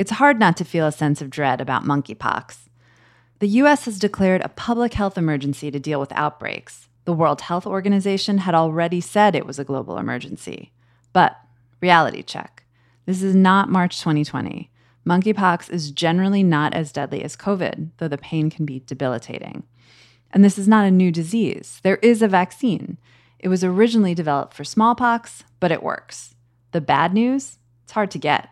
It's hard not to feel a sense of dread about monkeypox. The US has declared a public health emergency to deal with outbreaks. The World Health Organization had already said it was a global emergency. But, reality check. This is not March 2020. Monkeypox is generally not as deadly as COVID, though the pain can be debilitating. And this is not a new disease. There is a vaccine. It was originally developed for smallpox, but it works. The bad news? It's hard to get.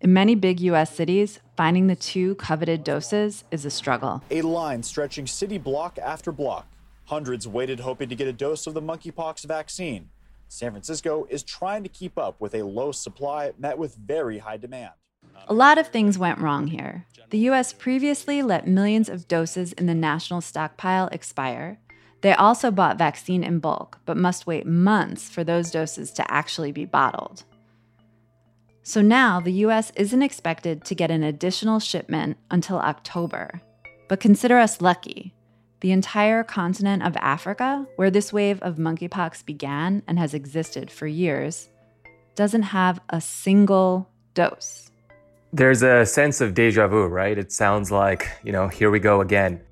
In many big US cities, finding the two coveted doses is a struggle. A line stretching city block after block. Hundreds waited hoping to get a dose of the monkeypox vaccine. San Francisco is trying to keep up with a low supply met with very high demand. A lot of things went wrong here. The US previously let millions of doses in the national stockpile expire. They also bought vaccine in bulk, but must wait months for those doses to actually be bottled. So now the US isn't expected to get an additional shipment until October. But consider us lucky. The entire continent of Africa, where this wave of monkeypox began and has existed for years, doesn't have a single dose. There's a sense of deja vu, right? It sounds like, you know, here we go again.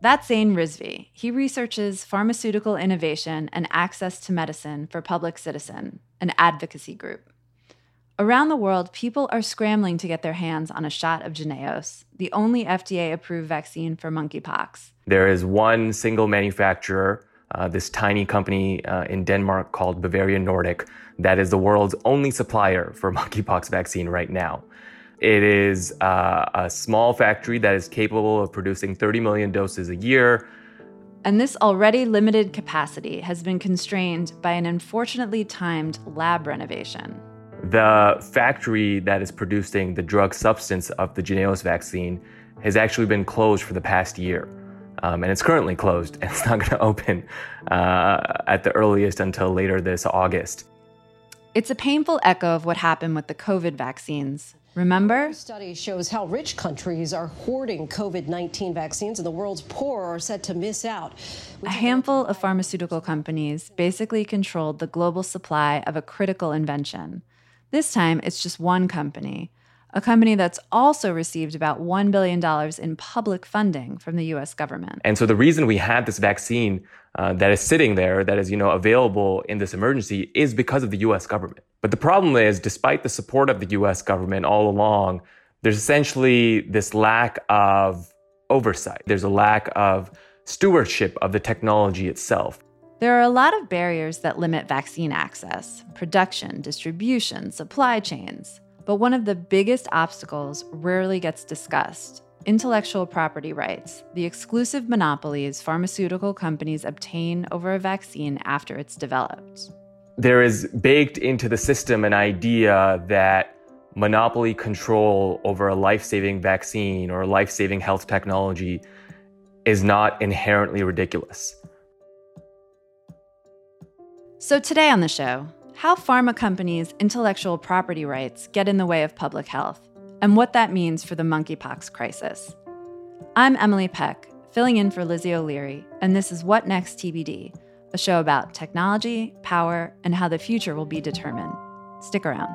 That's Zain Rizvi. He researches pharmaceutical innovation and access to medicine for Public Citizen, an advocacy group. Around the world, people are scrambling to get their hands on a shot of Jynneos, the only FDA approved vaccine for monkeypox. There is one single manufacturer, uh, this tiny company uh, in Denmark called Bavarian Nordic, that is the world's only supplier for monkeypox vaccine right now. It is uh, a small factory that is capable of producing 30 million doses a year. And this already limited capacity has been constrained by an unfortunately timed lab renovation. The factory that is producing the drug substance of the Jynneos vaccine has actually been closed for the past year. Um, and it's currently closed and it's not going to open uh, at the earliest until later this August. It's a painful echo of what happened with the COVID vaccines. Remember? A study shows how rich countries are hoarding COVID 19 vaccines and the world's poor are set to miss out. A handful of pharmaceutical companies basically controlled the global supply of a critical invention. This time, it's just one company, a company that's also received about $1 billion in public funding from the US government. And so the reason we had this vaccine uh, that is sitting there, that is, you know, available in this emergency is because of the US government. But the problem is, despite the support of the US government all along, there's essentially this lack of oversight. There's a lack of stewardship of the technology itself. There are a lot of barriers that limit vaccine access production, distribution, supply chains. But one of the biggest obstacles rarely gets discussed intellectual property rights, the exclusive monopolies pharmaceutical companies obtain over a vaccine after it's developed. There is baked into the system an idea that monopoly control over a life saving vaccine or life saving health technology is not inherently ridiculous. So, today on the show, how pharma companies' intellectual property rights get in the way of public health, and what that means for the monkeypox crisis. I'm Emily Peck, filling in for Lizzie O'Leary, and this is What Next TBD, a show about technology, power, and how the future will be determined. Stick around.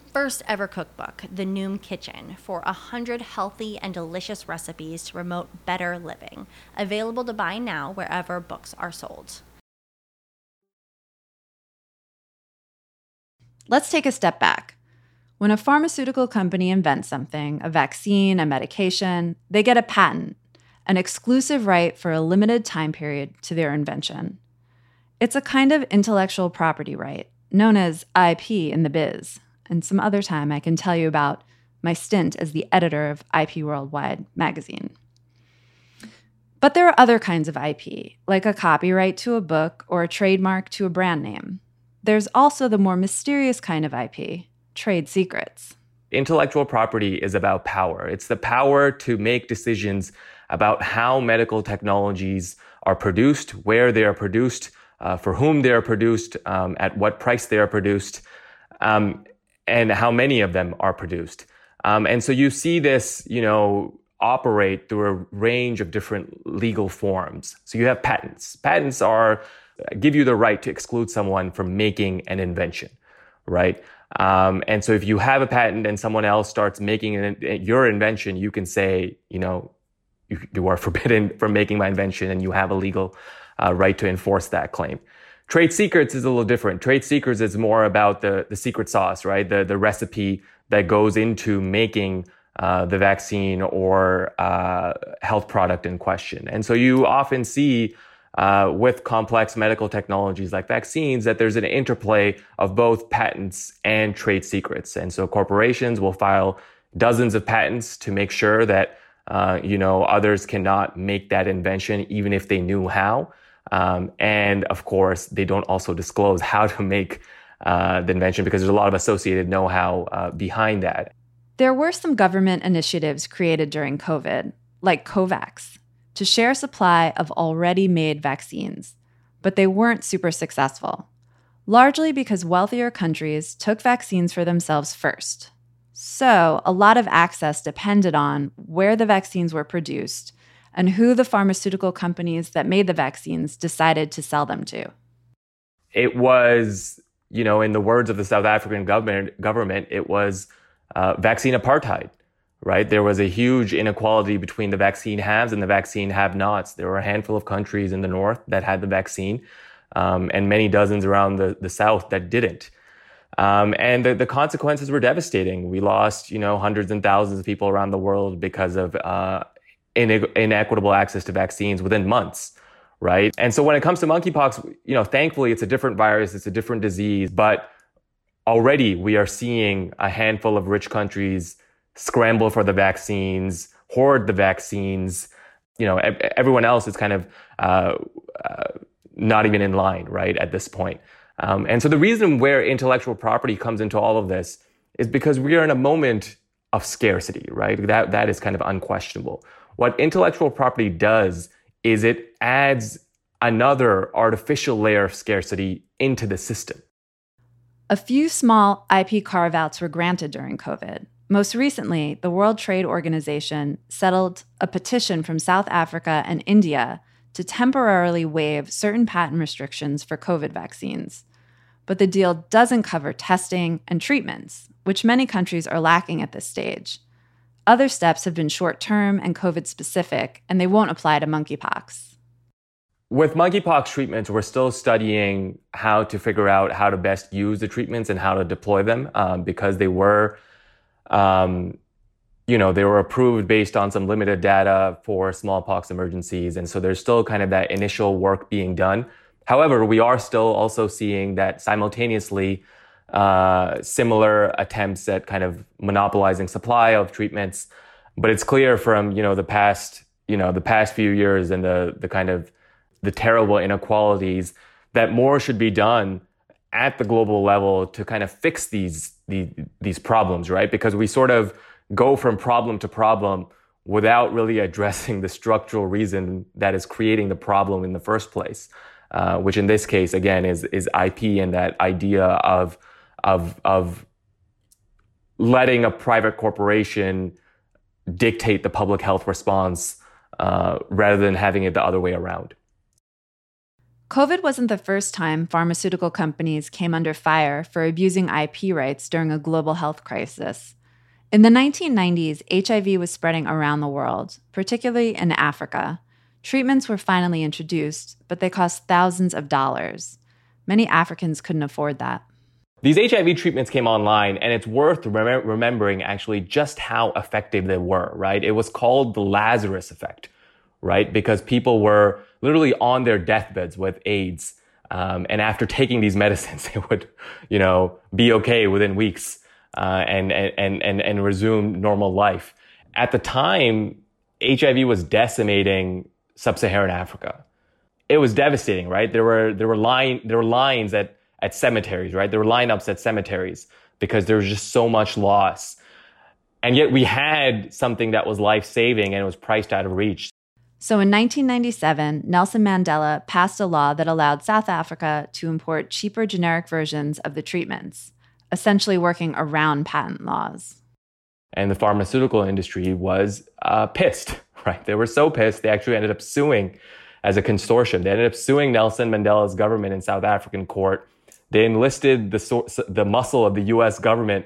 first ever cookbook, The Noom Kitchen, for 100 healthy and delicious recipes to promote better living. Available to buy now wherever books are sold. Let's take a step back. When a pharmaceutical company invents something, a vaccine, a medication, they get a patent, an exclusive right for a limited time period to their invention. It's a kind of intellectual property right known as IP in the biz. And some other time I can tell you about my stint as the editor of IP Worldwide magazine. But there are other kinds of IP, like a copyright to a book or a trademark to a brand name. There's also the more mysterious kind of IP, trade secrets. Intellectual property is about power. It's the power to make decisions about how medical technologies are produced, where they are produced, uh, for whom they are produced, um, at what price they are produced, um, and how many of them are produced. Um, and so you see this, you know, operate through a range of different legal forms. So you have patents. Patents are give you the right to exclude someone from making an invention, right? Um, and so if you have a patent and someone else starts making an, your invention, you can say, you know, you, you are forbidden from making my invention and you have a legal uh, right to enforce that claim. Trade secrets is a little different. Trade secrets is more about the, the secret sauce, right? The, the recipe that goes into making uh, the vaccine or uh, health product in question. And so you often see uh, with complex medical technologies like vaccines that there's an interplay of both patents and trade secrets. And so corporations will file dozens of patents to make sure that uh, you know others cannot make that invention even if they knew how. Um, and of course, they don't also disclose how to make uh, the invention because there's a lot of associated know how uh, behind that. There were some government initiatives created during COVID, like COVAX, to share supply of already made vaccines, but they weren't super successful, largely because wealthier countries took vaccines for themselves first. So, a lot of access depended on where the vaccines were produced and who the pharmaceutical companies that made the vaccines decided to sell them to. It was, you know, in the words of the South African government, government it was uh, vaccine apartheid, right? There was a huge inequality between the vaccine haves and the vaccine have nots. There were a handful of countries in the north that had the vaccine, um, and many dozens around the, the south that didn't. Um, and the, the, consequences were devastating. We lost, you know, hundreds and thousands of people around the world because of uh, inequitable access to vaccines within months, right? And so when it comes to monkeypox, you know, thankfully it's a different virus, it's a different disease, but already we are seeing a handful of rich countries scramble for the vaccines, hoard the vaccines. You know, everyone else is kind of uh, uh, not even in line, right, at this point. Um, and so the reason where intellectual property comes into all of this is because we are in a moment of scarcity, right? That that is kind of unquestionable. What intellectual property does is it adds another artificial layer of scarcity into the system. A few small IP carve outs were granted during COVID, Most recently, the World Trade Organization settled a petition from South Africa and India to temporarily waive certain patent restrictions for COVID vaccines. But the deal doesn't cover testing and treatments, which many countries are lacking at this stage. Other steps have been short term and COVID specific, and they won't apply to monkeypox. With monkeypox treatments, we're still studying how to figure out how to best use the treatments and how to deploy them um, because they were, um, you know, they were approved based on some limited data for smallpox emergencies. And so there's still kind of that initial work being done. However, we are still also seeing that simultaneously, uh, similar attempts at kind of monopolizing supply of treatments. But it's clear from you know the past you know the past few years and the the kind of the terrible inequalities that more should be done at the global level to kind of fix these these, these problems, right? Because we sort of go from problem to problem without really addressing the structural reason that is creating the problem in the first place. Uh, which in this case, again, is is IP and that idea of of of letting a private corporation dictate the public health response uh, rather than having it the other way around. COVID wasn't the first time pharmaceutical companies came under fire for abusing IP rights during a global health crisis. In the 1990s, HIV was spreading around the world, particularly in Africa. Treatments were finally introduced, but they cost thousands of dollars. Many Africans couldn't afford that. These HIV treatments came online, and it's worth rem- remembering actually just how effective they were, right? It was called the Lazarus effect, right? Because people were literally on their deathbeds with AIDS. Um, and after taking these medicines, they would, you know, be okay within weeks uh, and, and, and, and resume normal life. At the time, HIV was decimating sub-Saharan Africa. It was devastating, right? There were, there were line, there were lines at at cemeteries, right? There were lineups at cemeteries because there was just so much loss. And yet we had something that was life saving and it was priced out of reach. So in 1997, Nelson Mandela passed a law that allowed South Africa to import cheaper generic versions of the treatments, essentially working around patent laws. And the pharmaceutical industry was uh, pissed, right? They were so pissed, they actually ended up suing as a consortium. They ended up suing Nelson Mandela's government in South African court they enlisted the, the muscle of the US government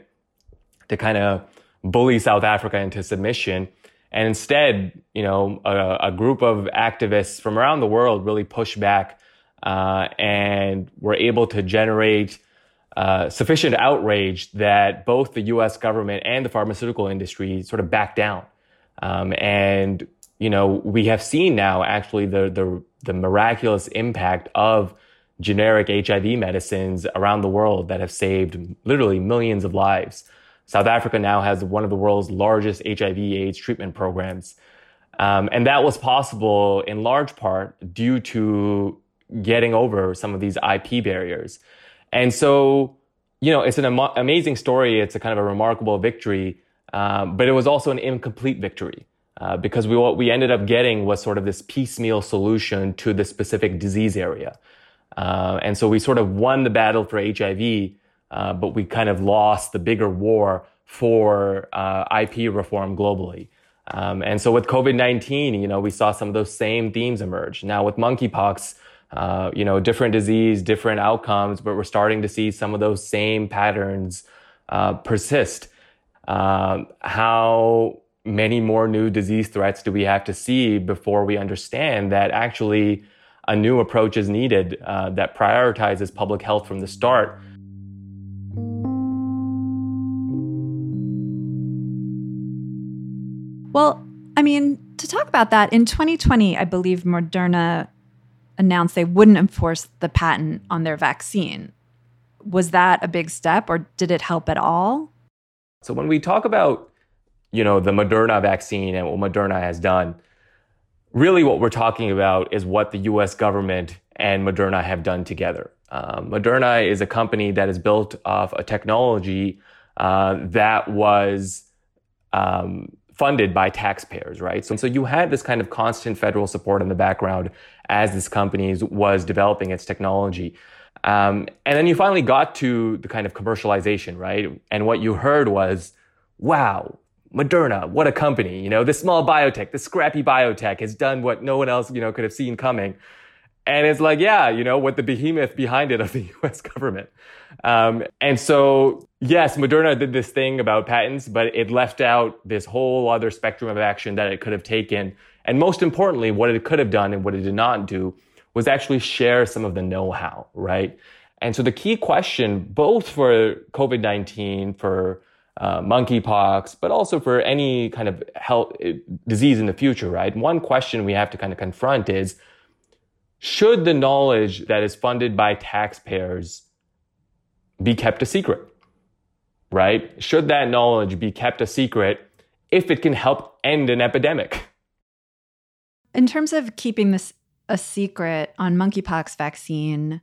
to kind of bully South Africa into submission. And instead, you know, a, a group of activists from around the world really pushed back uh, and were able to generate uh, sufficient outrage that both the U.S. government and the pharmaceutical industry sort of backed down. Um, and you know, we have seen now actually the the the miraculous impact of generic HIV medicines around the world that have saved literally millions of lives. South Africa now has one of the world's largest HIV AIDS treatment programs. Um, and that was possible in large part due to getting over some of these IP barriers. And so, you know, it's an am- amazing story. It's a kind of a remarkable victory, um, but it was also an incomplete victory. Uh, because we, what we ended up getting was sort of this piecemeal solution to the specific disease area. Uh, and so we sort of won the battle for HIV, uh, but we kind of lost the bigger war for uh, IP reform globally. Um, and so with COVID-19, you know, we saw some of those same themes emerge. Now with monkeypox, uh, you know, different disease, different outcomes, but we're starting to see some of those same patterns uh, persist. Um, how many more new disease threats do we have to see before we understand that actually a new approach is needed uh, that prioritizes public health from the start. Well, I mean, to talk about that, in 2020, I believe Moderna announced they wouldn't enforce the patent on their vaccine. Was that a big step or did it help at all? So when we talk about, you know, the Moderna vaccine and what Moderna has done, really what we're talking about is what the US government and Moderna have done together. Um, Moderna is a company that is built off a technology uh, that was um, funded by taxpayers, right? So, so you had this kind of constant federal support in the background as this company was developing its technology. Um, and then you finally got to the kind of commercialization, right? And what you heard was, wow, Moderna, what a company. You know, this small biotech, this scrappy biotech has done what no one else, you know, could have seen coming. And it's like, yeah, you know, what the behemoth behind it of the US government. Um, and so, yes, Moderna did this thing about patents, but it left out this whole other spectrum of action that it could have taken. And most importantly, what it could have done and what it did not do was actually share some of the know how, right? And so the key question, both for COVID 19, for uh, monkeypox, but also for any kind of health uh, disease in the future, right? One question we have to kind of confront is should the knowledge that is funded by taxpayers be kept a secret? Right? Should that knowledge be kept a secret if it can help end an epidemic? In terms of keeping this a secret on monkeypox vaccine,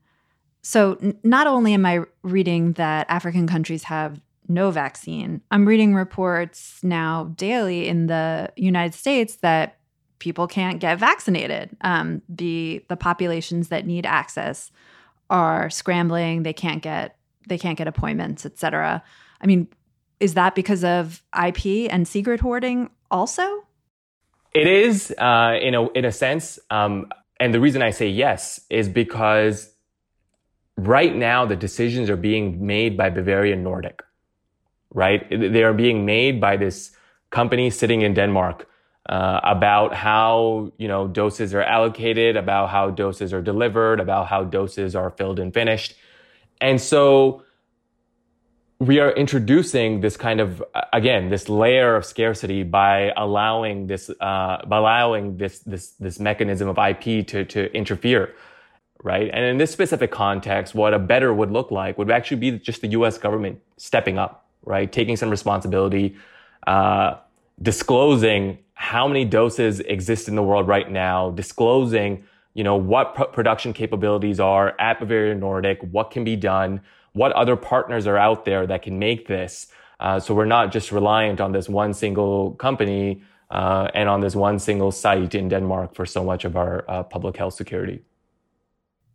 so n- not only am I reading that African countries have no vaccine, I'm reading reports now daily in the United States that people can't get vaccinated. Um, the the populations that need access are scrambling. They can't get they can't get appointments, et cetera. I mean, is that because of IP and secret hoarding also? It is, uh, in a in a sense, um, and the reason I say yes is because right now the decisions are being made by Bavarian Nordic, right? They are being made by this company sitting in Denmark uh, about how you know doses are allocated, about how doses are delivered, about how doses are filled and finished. And so we are introducing this kind of again this layer of scarcity by allowing this uh, by allowing this this this mechanism of IP to to interfere, right? And in this specific context, what a better would look like would actually be just the U.S. government stepping up, right, taking some responsibility, uh, disclosing how many doses exist in the world right now, disclosing you know, what pr- production capabilities are at Bavarian Nordic, what can be done, what other partners are out there that can make this. Uh, so we're not just reliant on this one single company uh, and on this one single site in Denmark for so much of our uh, public health security.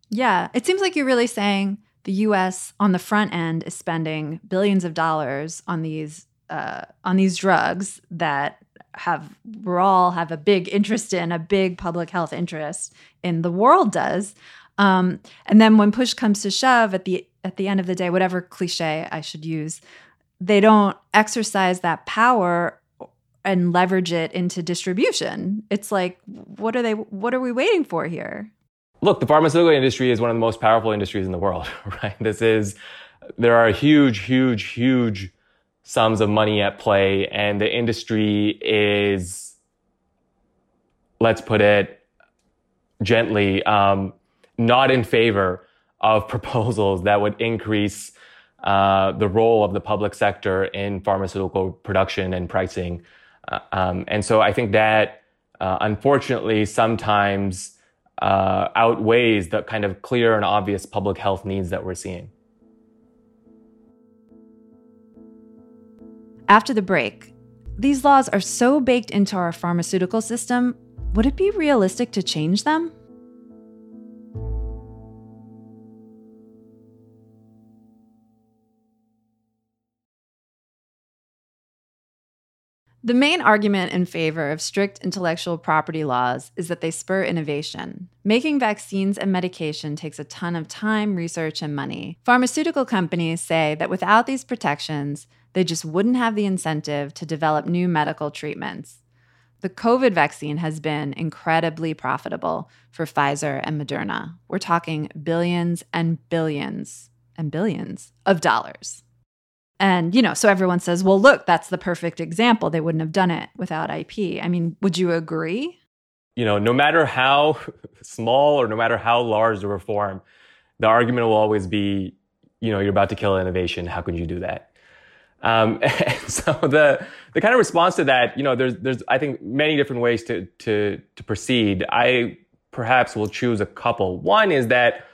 Yeah, it seems like you're really saying the U.S. on the front end is spending billions of dollars on these uh, on these drugs that have we're all have a big interest in a big public health interest in the world does um, and then when push comes to shove at the at the end of the day whatever cliche i should use they don't exercise that power and leverage it into distribution it's like what are they what are we waiting for here look the pharmaceutical industry is one of the most powerful industries in the world right this is there are huge huge huge sums of money at play and the industry is, let's put it gently, um, not in favor of proposals that would increase uh, the role of the public sector in pharmaceutical production and pricing. Uh, um, and so I think that uh, unfortunately sometimes uh, outweighs the kind of clear and obvious public health needs that we're seeing. After the break, these laws are so baked into our pharmaceutical system, would it be realistic to change them? The main argument in favor of strict intellectual property laws is that they spur innovation. Making vaccines and medication takes a ton of time, research, and money. Pharmaceutical companies say that without these protections, they just wouldn't have the incentive to develop new medical treatments. The COVID vaccine has been incredibly profitable for Pfizer and Moderna. We're talking billions and billions and billions of dollars. And, you know, so everyone says, well, look, that's the perfect example. They wouldn't have done it without IP. I mean, would you agree? You know, no matter how small or no matter how large the reform, the argument will always be, you know, you're about to kill innovation. How could you do that? Um, so the the kind of response to that, you know, there's there's I think many different ways to to to proceed. I perhaps will choose a couple. One is that,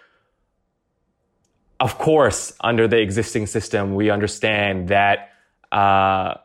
of course, under the existing system, we understand that uh,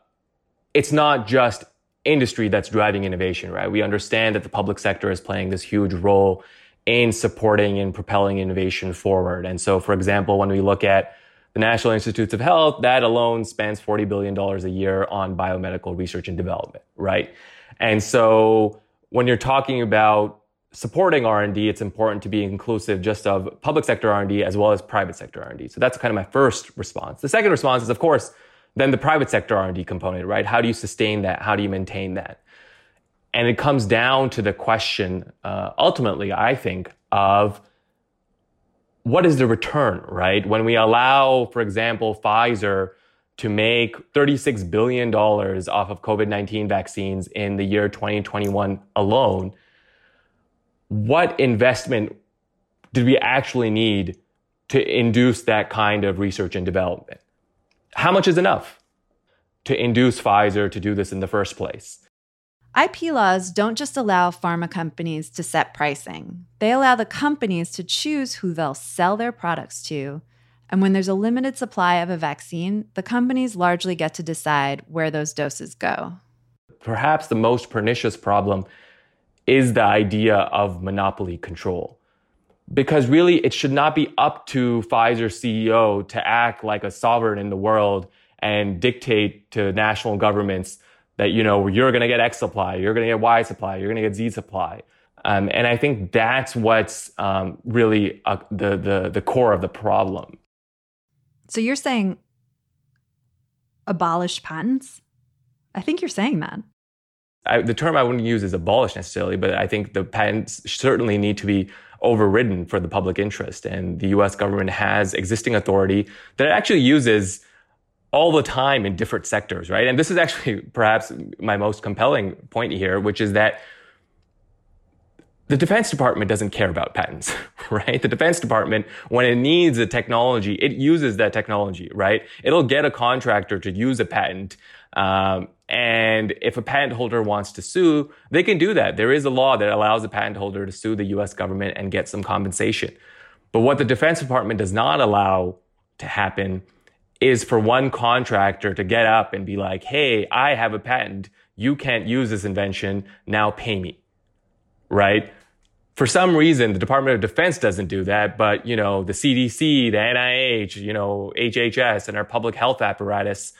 it's not just industry that's driving innovation, right? We understand that the public sector is playing this huge role in supporting and propelling innovation forward. And so, for example, when we look at the National Institutes of Health, that alone spends $40 billion a year on biomedical research and development, right? And so when you're talking about supporting R&D, it's important to be inclusive just of public sector R&D as well as private sector R&D. So that's kind of my first response. The second response is, of course, then the private sector R&D component, right? How do you sustain that? How do you maintain that? And it comes down to the question, uh, ultimately, I think, of what is the return, right? When we allow, for example, Pfizer to make $36 billion off of COVID 19 vaccines in the year 2021 alone, what investment did we actually need to induce that kind of research and development? How much is enough to induce Pfizer to do this in the first place? IP laws don't just allow pharma companies to set pricing, they allow the companies to choose who they'll sell their products to. And when there's a limited supply of a vaccine, the companies largely get to decide where those doses go. Perhaps the most pernicious problem is the idea of monopoly control. Because really, it should not be up to Pfizer CEO to act like a sovereign in the world and dictate to national governments that, you know, you're going to get X supply, you're going to get Y supply, you're going to get Z supply. Um, and I think that's what's um, really uh, the, the, the core of the problem. So you're saying abolish patents? I think you're saying that. I, the term I wouldn't use is abolish necessarily, but I think the patents certainly need to be overridden for the public interest. And the US government has existing authority that it actually uses all the time in different sectors, right? And this is actually perhaps my most compelling point here, which is that the Defense Department doesn't care about patents, right? The Defense Department, when it needs a technology, it uses that technology, right? It'll get a contractor to use a patent. Um, and if a patent holder wants to sue, they can do that. There is a law that allows a patent holder to sue the US government and get some compensation. But what the Defense Department does not allow to happen is for one contractor to get up and be like, Hey, I have a patent. You can't use this invention. Now pay me. Right? For some reason, the Department of Defense doesn't do that, but you know, the CDC, the NIH, you know, HHS and our public health apparatus,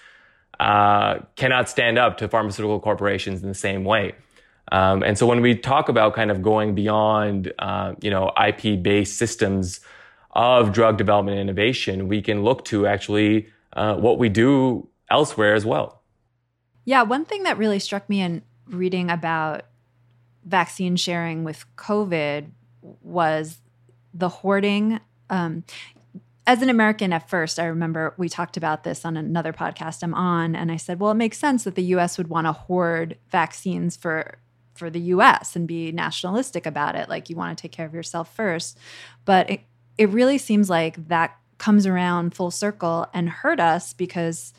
uh, cannot stand up to pharmaceutical corporations in the same way. Um, and so when we talk about kind of going beyond, uh, you know, IP based systems, of drug development innovation, we can look to actually uh, what we do elsewhere as well. Yeah, one thing that really struck me in reading about vaccine sharing with COVID was the hoarding. Um, as an American at first, I remember we talked about this on another podcast I'm on, and I said, well, it makes sense that the US would want to hoard vaccines for for the US and be nationalistic about it. Like you want to take care of yourself first. But it, it really seems like that comes around full circle and hurt us because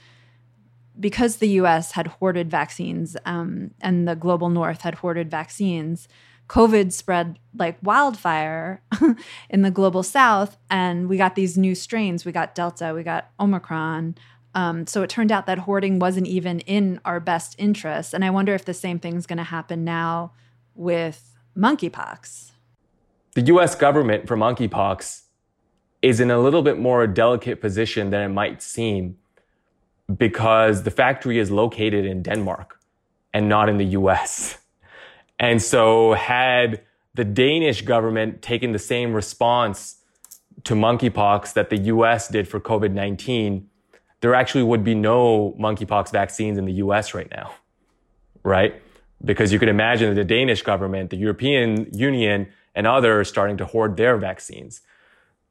because the U.S. had hoarded vaccines um, and the global North had hoarded vaccines. COVID spread like wildfire in the global South, and we got these new strains. We got Delta, we got Omicron. Um, so it turned out that hoarding wasn't even in our best interest. And I wonder if the same thing's going to happen now with monkeypox. The US government for monkeypox is in a little bit more delicate position than it might seem because the factory is located in Denmark and not in the US. And so had the Danish government taken the same response to monkeypox that the US did for COVID-19, there actually would be no monkeypox vaccines in the US right now, right? Because you can imagine that the Danish government, the European Union, and others starting to hoard their vaccines.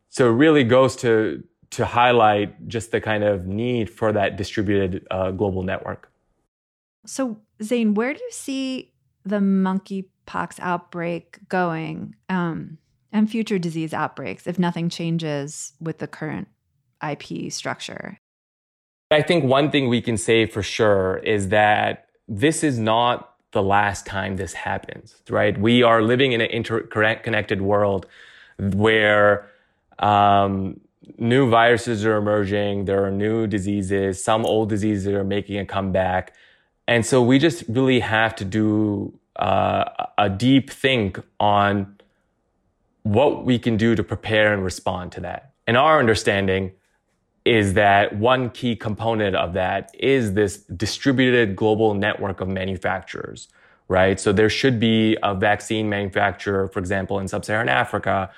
So it really goes to to highlight just the kind of need for that distributed uh, global network. So Zain, where do you see the monkeypox outbreak going, um, and future disease outbreaks if nothing changes with the current IP structure? I think one thing we can say for sure is that this is not the last time this happens, right? We are living in an interconnected world where um, new viruses are emerging. There are new diseases. Some old diseases are making a comeback. And so we just really have to do uh, a deep think on what we can do to prepare and respond to that. And our understanding is that one key component of that is this distributed global network of manufacturers, right? So there should be a vaccine manufacturer, for example, in sub-Saharan Africa,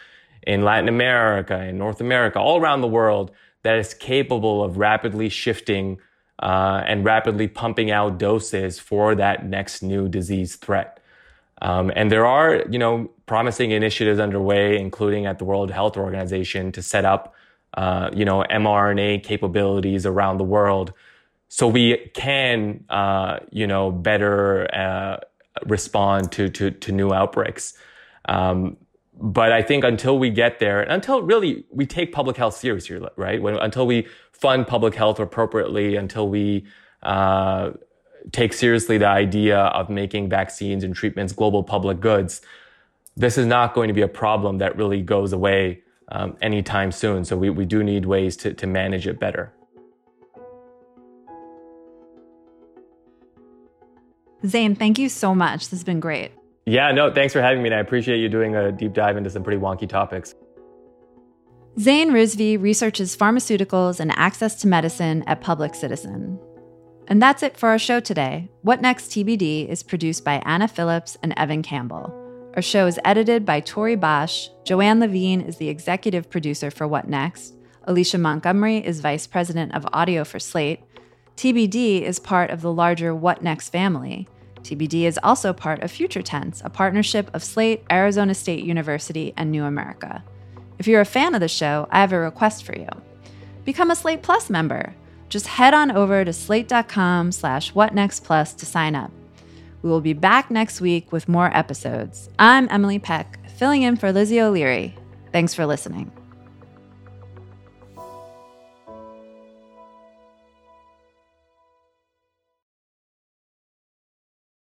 in Latin America, in North America, all around the world that is capable of rapidly shifting uh, and rapidly pumping out doses for that next new disease threat. Um, and there are, you know, promising initiatives underway, including at the World Health Organization, to set up uh, you know, mRNA capabilities around the world, so we can, uh, you know, better uh, respond to, to to new outbreaks. Um, but I think until we get there, and until really we take public health seriously, right? When, until we fund public health appropriately, until we uh, take seriously the idea of making vaccines and treatments global public goods, this is not going to be a problem that really goes away um, anytime soon. So we, we do need ways to, to manage it better. Zain, thank you so much. This has been great. Yeah, no, thanks for having me. And I appreciate you doing a deep dive into some pretty wonky topics. Zain Rizvi researches pharmaceuticals and access to medicine at Public Citizen. And that's it for our show today. What Next TBD is produced by Anna Phillips and Evan Campbell. Our show is edited by Tori Bosch. Joanne Levine is the executive producer for What Next. Alicia Montgomery is vice president of audio for Slate. TBD is part of the larger What Next family. TBD is also part of Future Tense, a partnership of Slate, Arizona State University, and New America. If you're a fan of the show, I have a request for you. Become a Slate Plus member. Just head on over to slate.com slash whatnextplus to sign up. We will be back next week with more episodes. I'm Emily Peck, filling in for Lizzie O'Leary. Thanks for listening.